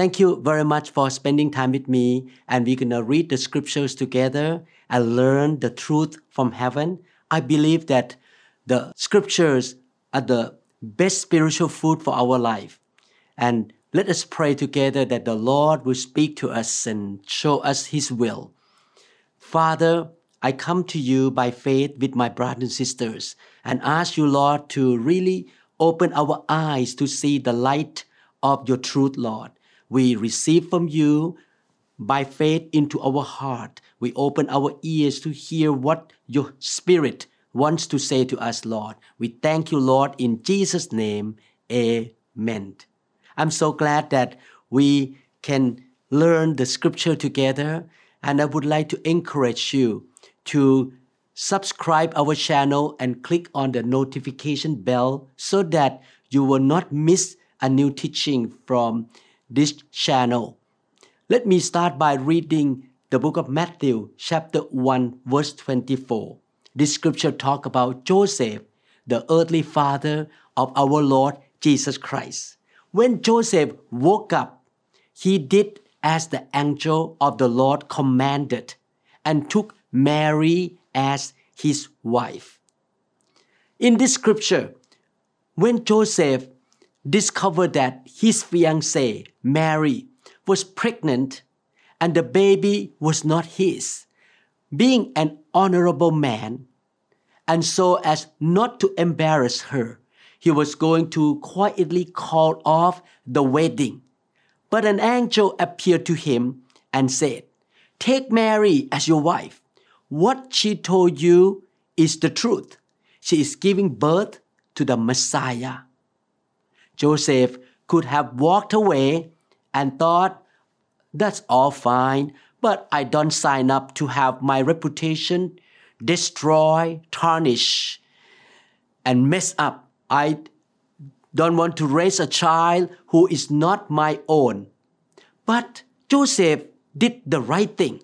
Thank you very much for spending time with me. And we're going to read the scriptures together and learn the truth from heaven. I believe that the scriptures are the best spiritual food for our life. And let us pray together that the Lord will speak to us and show us His will. Father, I come to you by faith with my brothers and sisters and ask you, Lord, to really open our eyes to see the light of your truth, Lord. We receive from you by faith into our heart. We open our ears to hear what your spirit wants to say to us, Lord. We thank you, Lord, in Jesus' name. Amen. I'm so glad that we can learn the scripture together, and I would like to encourage you to subscribe our channel and click on the notification bell so that you will not miss a new teaching from this channel. Let me start by reading the book of Matthew, chapter 1, verse 24. This scripture talk about Joseph, the earthly father of our Lord Jesus Christ. When Joseph woke up, he did as the angel of the Lord commanded and took Mary as his wife. In this scripture, when Joseph discovered that his fiancée, Mary, was pregnant and the baby was not his, being an honorable man, and so as not to embarrass her, he was going to quietly call off the wedding. But an angel appeared to him and said, Take Mary as your wife. What she told you is the truth. She is giving birth to the Messiah. Joseph could have walked away and thought, That's all fine, but I don't sign up to have my reputation destroy, tarnish, and mess up. I don't want to raise a child who is not my own. But Joseph did the right thing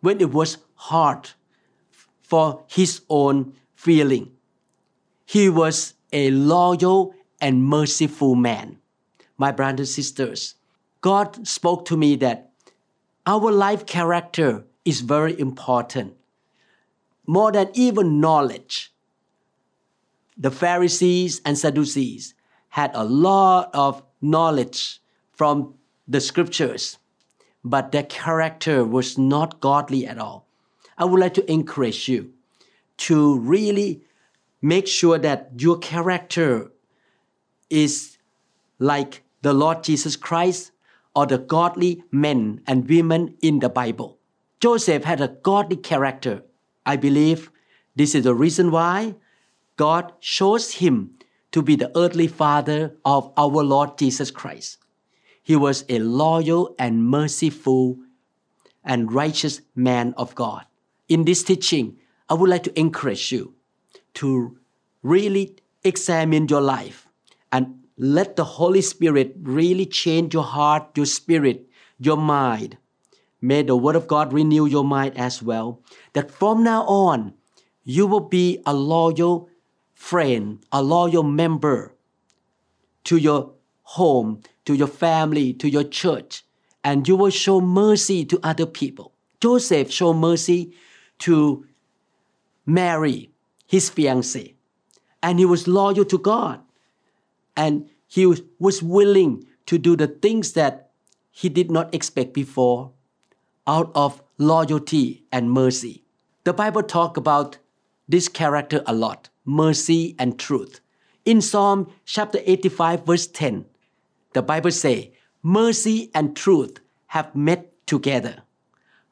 when it was hard for his own feeling. He was a loyal and merciful man. My brothers and sisters, God spoke to me that our life character is very important more than even knowledge. The Pharisees and Sadducees had a lot of knowledge from the scriptures, but their character was not godly at all. I would like to encourage you to really make sure that your character is like the Lord Jesus Christ or the godly men and women in the Bible. Joseph had a godly character I believe this is the reason why God chose him to be the earthly father of our Lord Jesus Christ. He was a loyal and merciful and righteous man of God. In this teaching, I would like to encourage you to really examine your life and let the Holy Spirit really change your heart, your spirit, your mind, May the Word of God renew your mind as well. That from now on, you will be a loyal friend, a loyal member to your home, to your family, to your church, and you will show mercy to other people. Joseph showed mercy to Mary, his fiancée, and he was loyal to God. And he was willing to do the things that he did not expect before out of loyalty and mercy. The Bible talk about this character a lot, mercy and truth. In Psalm chapter 85 verse 10, the Bible say, mercy and truth have met together.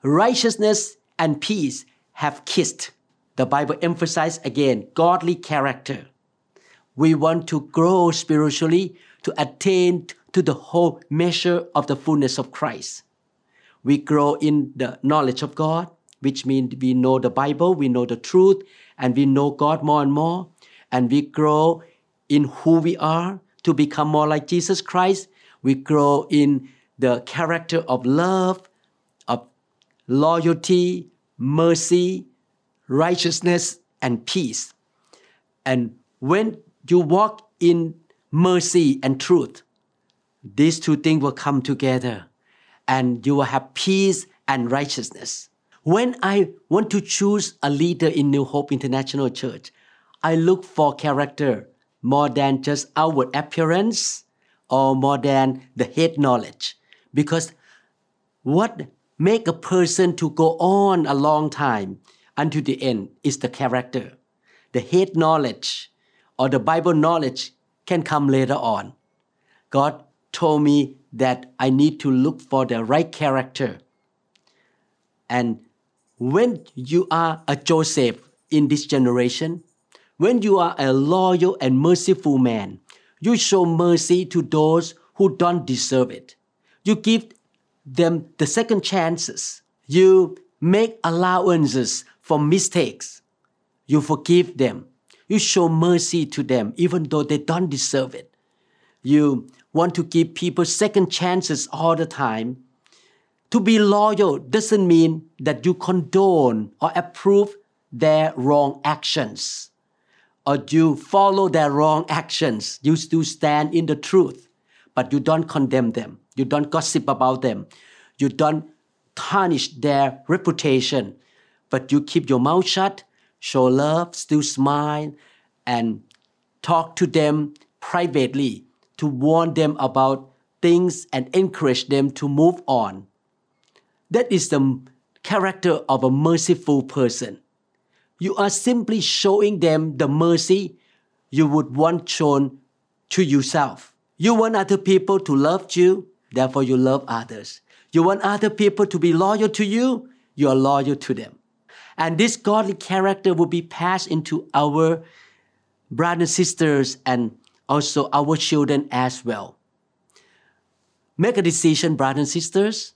Righteousness and peace have kissed. The Bible emphasizes again godly character. We want to grow spiritually to attain to the whole measure of the fullness of Christ We grow in the knowledge of God, which means we know the Bible, we know the truth, and we know God more and more. And we grow in who we are to become more like Jesus Christ. We grow in the character of love, of loyalty, mercy, righteousness, and peace. And when you walk in mercy and truth, these two things will come together and you will have peace and righteousness. When I want to choose a leader in New Hope International Church, I look for character more than just outward appearance or more than the head knowledge. Because what make a person to go on a long time until the end is the character. The head knowledge or the Bible knowledge can come later on. God told me that I need to look for the right character. And when you are a Joseph in this generation, when you are a loyal and merciful man, you show mercy to those who don't deserve it. You give them the second chances. You make allowances for mistakes. You forgive them. You show mercy to them even though they don't deserve it. You want to give people second chances all the time. To be loyal doesn't mean that you condone or approve their wrong actions or you follow their wrong actions. You still stand in the truth, but you don't condemn them. You don't gossip about them. You don't tarnish their reputation, but you keep your mouth shut, show love, still smile, and talk to them privately to warn them about things and encourage them to move on. That is the character of a merciful person. You are simply showing them the mercy you would want shown to yourself. You want other people to love you, therefore you love others. You want other people to be loyal to you, you are loyal to them. And this godly character will be passed into our brothers and sisters and also our children as well. Make a decision, brothers and sisters.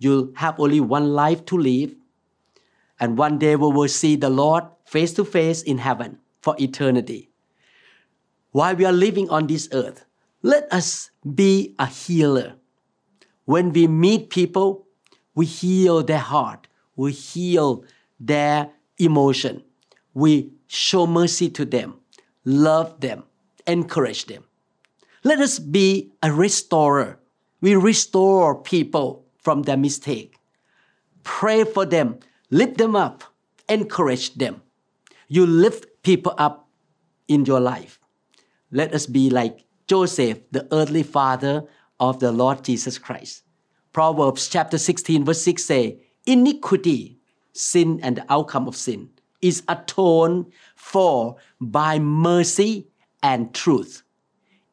You'll have only one life to live, and one day we will see the Lord face to face in heaven for eternity. While we are living on this earth, let us be a healer. When we meet people, we heal their heart, we heal their emotion, we show mercy to them, love them, encourage them. Let us be a restorer. We restore people from their mistake. Pray for them, lift them up, encourage them. You lift people up in your life. Let us be like Joseph, the earthly father of the Lord Jesus Christ. Proverbs chapter 16, verse 6 say, Iniquity, sin and the outcome of sin, is atoned for by mercy and truth.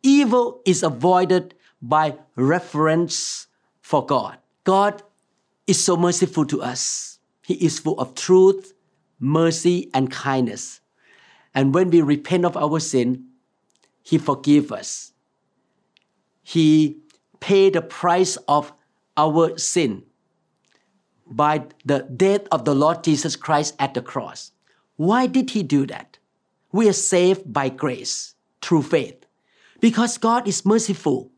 Evil is avoided by reverence for God. God is so merciful to us. He is full of truth, mercy, and kindness. And when we repent of our sin, He forgives us. He paid the price of our sin by the death of the Lord Jesus Christ at the cross. Why did He do that? We are saved by grace through faith. Because God is merciful,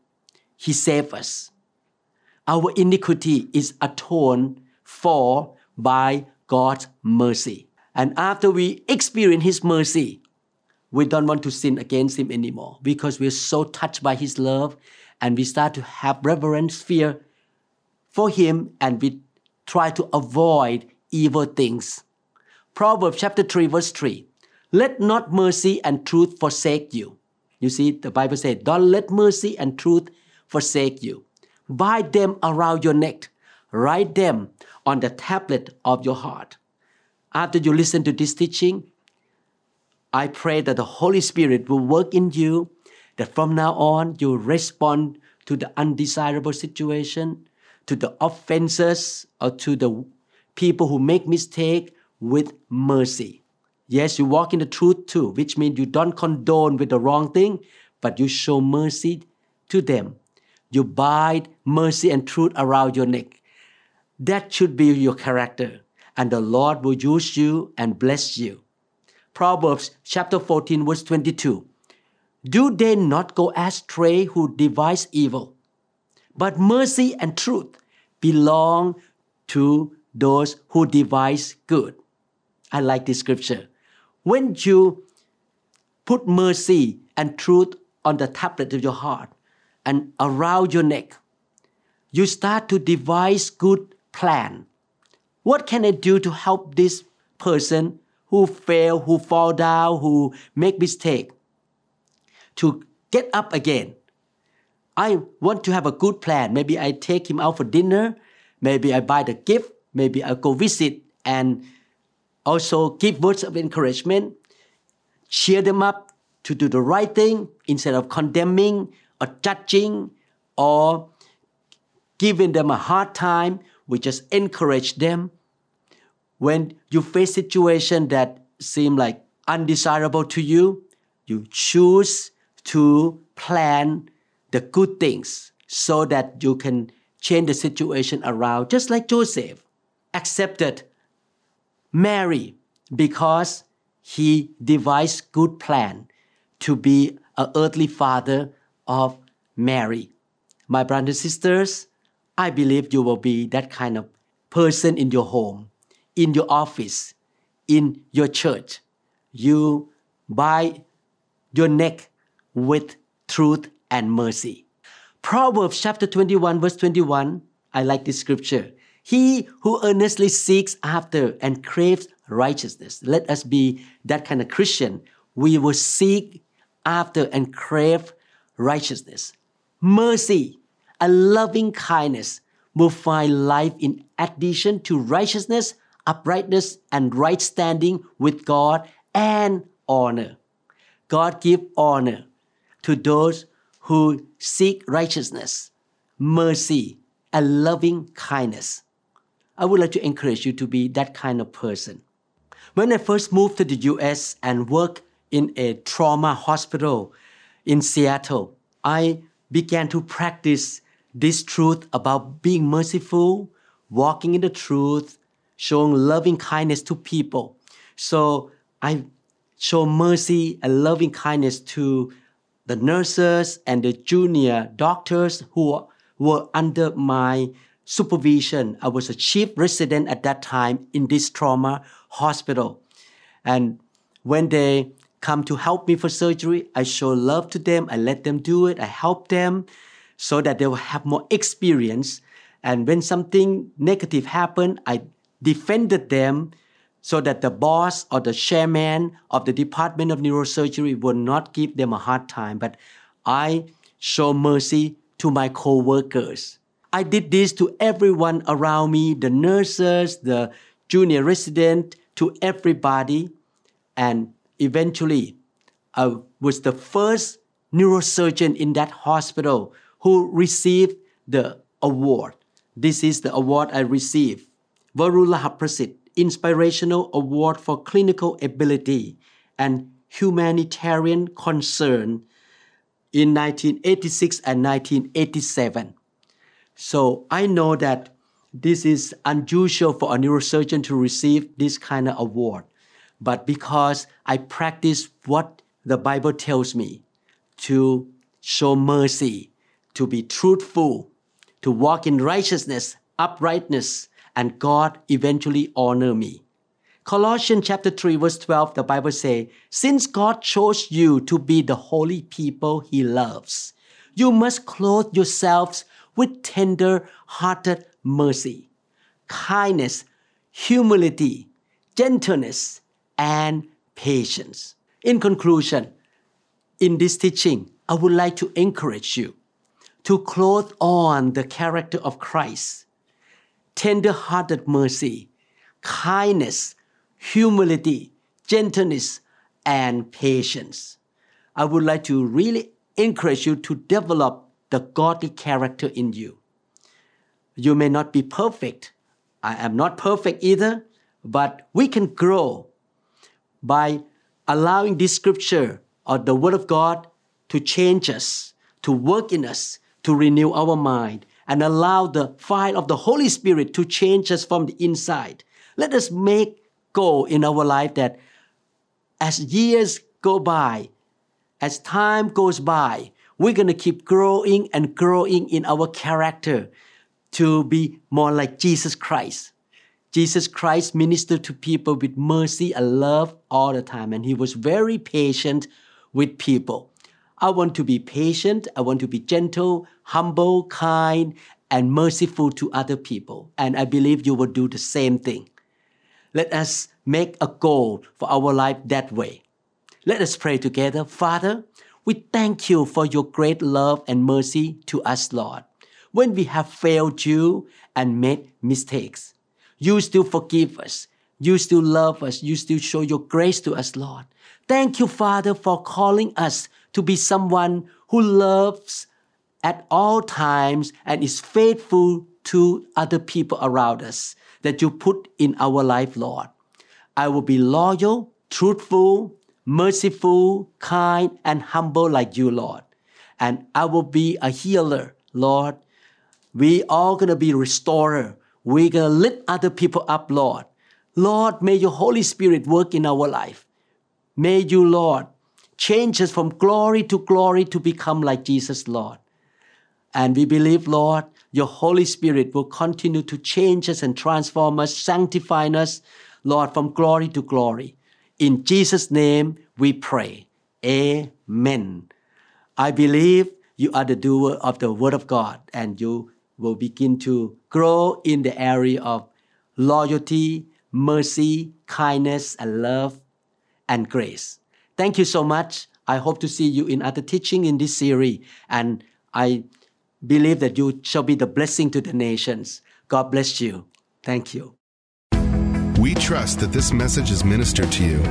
He saved us. Our iniquity is atoned for by God's mercy. And after we experience His mercy, we don't want to sin against Him anymore because we're so touched by His love and we start to have reverence, fear for Him, and we try to avoid evil things. Proverbs chapter 3, verse 3 Let not mercy and truth forsake you. You see, the Bible says, Don't let mercy and truth forsake you. Bind them around your neck, write them on the tablet of your heart. After you listen to this teaching, I pray that the Holy Spirit will work in you, that from now on you respond to the undesirable situation, to the offenses, or to the people who make mistake with mercy. Yes, you walk in the truth too, which means you don't condone with the wrong thing, but you show mercy to them. You bind mercy and truth around your neck. That should be your character, and the Lord will use you and bless you. Proverbs chapter 14, verse 22. Do they not go astray who devise evil? But mercy and truth belong to those who devise good. I like this scripture. When you put mercy and truth on the tablet of your heart and around your neck, you start to devise good plan. What can I do to help this person who fail, who fall down, who make mistake to get up again? I want to have a good plan. Maybe I take him out for dinner. Maybe I buy the gift. Maybe I go visit and also give words of encouragement. Cheer them up to do the right thing instead of condemning or judging or giving them a hard time. We just encourage them. When you face situation that seem like undesirable to you, you choose to plan the good things so that you can change the situation around, just like Joseph accepted Mary because he devised good plan to be an earthly father of Mary. My brothers and sisters, I believe you will be that kind of person in your home, in your office, in your church. You buy your neck with truth and mercy. Proverbs chapter 21, verse 21, I like this scripture. He who earnestly seeks after and craves righteousness. Let us be that kind of Christian. We will seek after and crave righteousness. Mercy, a loving kindness will find life in addition to righteousness, uprightness, and right standing with God and honor. God give honor to those who seek righteousness, mercy, and loving kindness. I would like to encourage you to be that kind of person. When I first moved to the US and worked in a trauma hospital in Seattle, I began to practice this truth about being merciful, walking in the truth, showing loving kindness to people. So I show mercy and loving kindness to the nurses and the junior doctors who were under my supervision. I was a chief resident at that time in this trauma hospital. And when they come to help me for surgery, I show love to them. I let them do it. I help them so that they will have more experience. And when something negative happened, I defended them so that the boss or the chairman of the department of neurosurgery would not give them a hard time. But I show mercy to my co-workers. I did this to everyone around me, the nurses, the junior resident, to everybody. And eventually, I was the first neurosurgeon in that hospital who received the award. This is the award I received. Varula Prasit Inspirational Award for Clinical Ability and Humanitarian Concern in 1986 and 1987. So I know that this is unusual for a neurosurgeon to receive this kind of award. But because I practice what the Bible tells me to show mercy, to be truthful, to walk in righteousness, uprightness, and God eventually honor me. Colossians chapter 3 verse 12 the Bible say, since God chose you to be the holy people he loves, you must clothe yourselves with tender hearted mercy, kindness, humility, gentleness, and patience. In conclusion, in this teaching, I would like to encourage you to clothe on the character of Christ, tender hearted mercy, kindness, humility, gentleness, and patience. I would like to really encourage you to develop the godly character in you. You may not be perfect. I am not perfect either, but we can grow by allowing this scripture or the word of God to change us, to work in us, to renew our mind, and allow the fire of the Holy Spirit to change us from the inside. Let us make goal in our life that as years go by, as time goes by, we're going to keep growing and growing in our character to be more like Jesus Christ. Jesus Christ ministered to people with mercy and love all the time, and he was very patient with people. I want to be patient, I want to be gentle, humble, kind, and merciful to other people. And I believe you will do the same thing. Let us make a goal for our life that way. Let us pray together. Father, we thank you for your great love and mercy to us, Lord. When we have failed you and made mistakes, you still forgive us. You still love us. You still show your grace to us, Lord. Thank you, Father, for calling us to be someone who loves at all times and is faithful to other people around us that you put in our life, Lord. I will be loyal, truthful, merciful, kind, and humble like you, Lord. And I will be a healer, Lord. We all gonna be restorer. We're gonna lift other people up, Lord. Lord, may your Holy Spirit work in our life. May you, Lord, change us from glory to glory to become like Jesus, Lord. And we believe, Lord, your Holy Spirit will continue to change us and transform us, sanctify us, Lord, from glory to glory. In Jesus' name we pray. Amen. I believe you are the doer of the Word of God and you will begin to grow in the area of loyalty, mercy, kindness, and love and grace. Thank you so much. I hope to see you in other teaching in this series and I believe that you shall be the blessing to the nations. God bless you. Thank you. We trust that this message is ministered to you.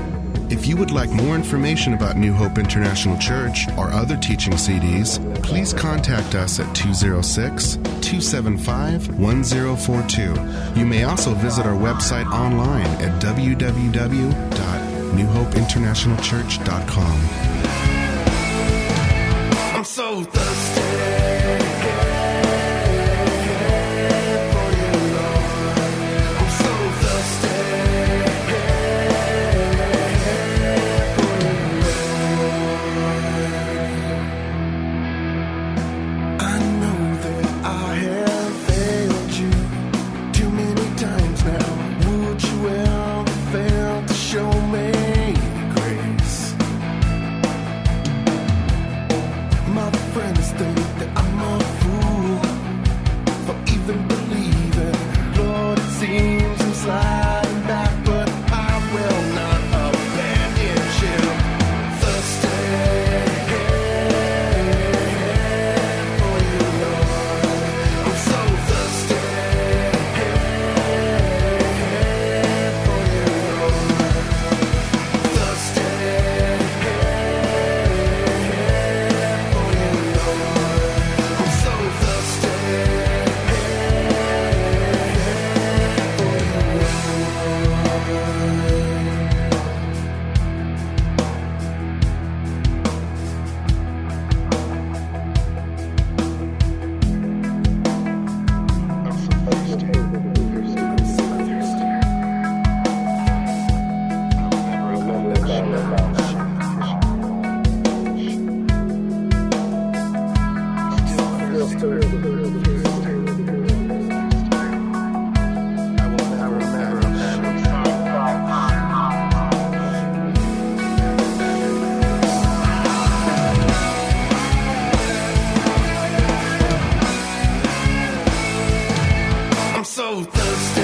If you would like more information about New Hope International Church or other teaching CDs, please contact us at 206 275 1042. You may also visit our website online at www.newhopeinternationalchurch.com. I'm so. so thirsty.